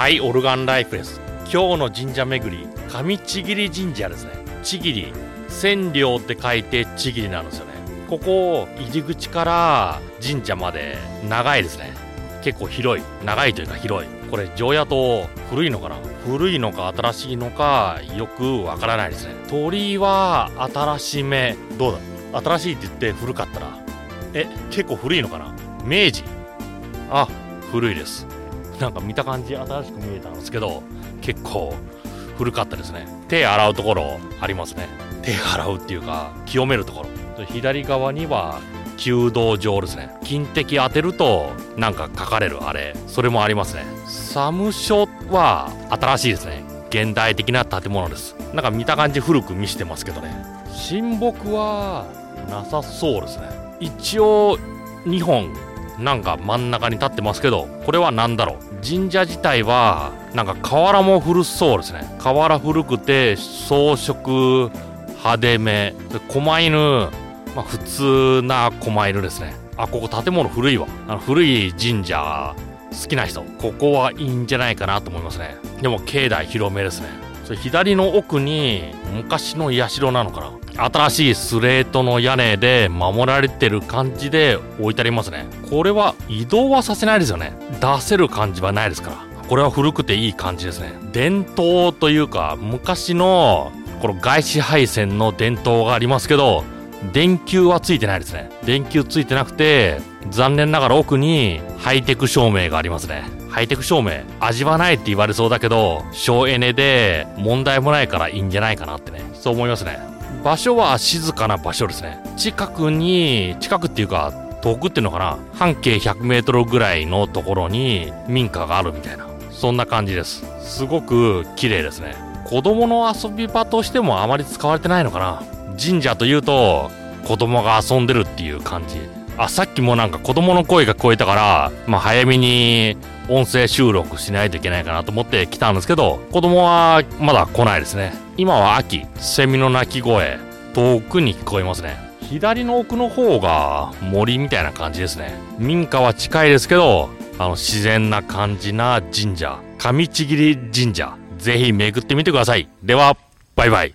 はい、オルガンライフです。今日の神社巡り、上ちぎり神社ですね。ちぎり、千両って書いてちぎりなんですよね。ここ、入り口から神社まで長いですね。結構広い。長いというか広い。これ、常夜灯、古いのかな？古いのか新しいのか、よくわからないですね。鳥居は新しめ。どうだ？新しいって言って古かったら？え、結構古いのかな？明治。あ、古いです。なんか見た感じ新しく見えたんですけど、結構古かったですね。手洗うところありますね。手洗うっていうか、清めるところ。左側には、弓道場ですね。金敵当てると、なんか書かれるあれ、それもありますね。サムショは新しいですね。現代的な建物です。なんか見た感じ古く見してますけどね。親睦はなさそうですね。一応、2本なんか真ん中に立ってますけど、これは何だろう？神社自体は、なんか瓦も古そうですね。瓦古くて、装飾派手め。狛犬、まあ普通な狛犬ですね。あ、ここ建物古いわ。あの古い神社好きな人、ここはいいんじゃないかなと思いますね。でも境内広めですね。それ左の奥に昔の社なのかな？新しいスレートの屋根で守られてる感じで置いてありますね。これは移動はさせないですよね。出せる感じはないですから。これは古くていい感じですね。伝統というか、昔の、この外資配線の伝統がありますけど、電球はついてないですね。電球ついてなくて、残念ながら奥にハイテク照明がありますね。ハイテク照明、味はないって言われそうだけど、省エネで問題もないからいいんじゃないかなってね。そう思いますね。場所は静かな場所ですね。近くに、近くっていうか、遠くっていうのかな半径100メートルぐらいのところに民家があるみたいな。そんな感じです。すごく綺麗ですね。子供の遊び場としてもあまり使われてないのかな神社というと、子供が遊んでるっていう感じ。あ、さっきもなんか子供の声が聞こえたから、まあ早めに音声収録しないといけないかなと思って来たんですけど、子供はまだ来ないですね。今は秋、セミの鳴き声、遠くに聞こえますね。左の奥の方が森みたいな感じですね。民家は近いですけど、あの自然な感じな神社、上ちぎり神社、ぜひ巡ってみてください。では、バイバイ。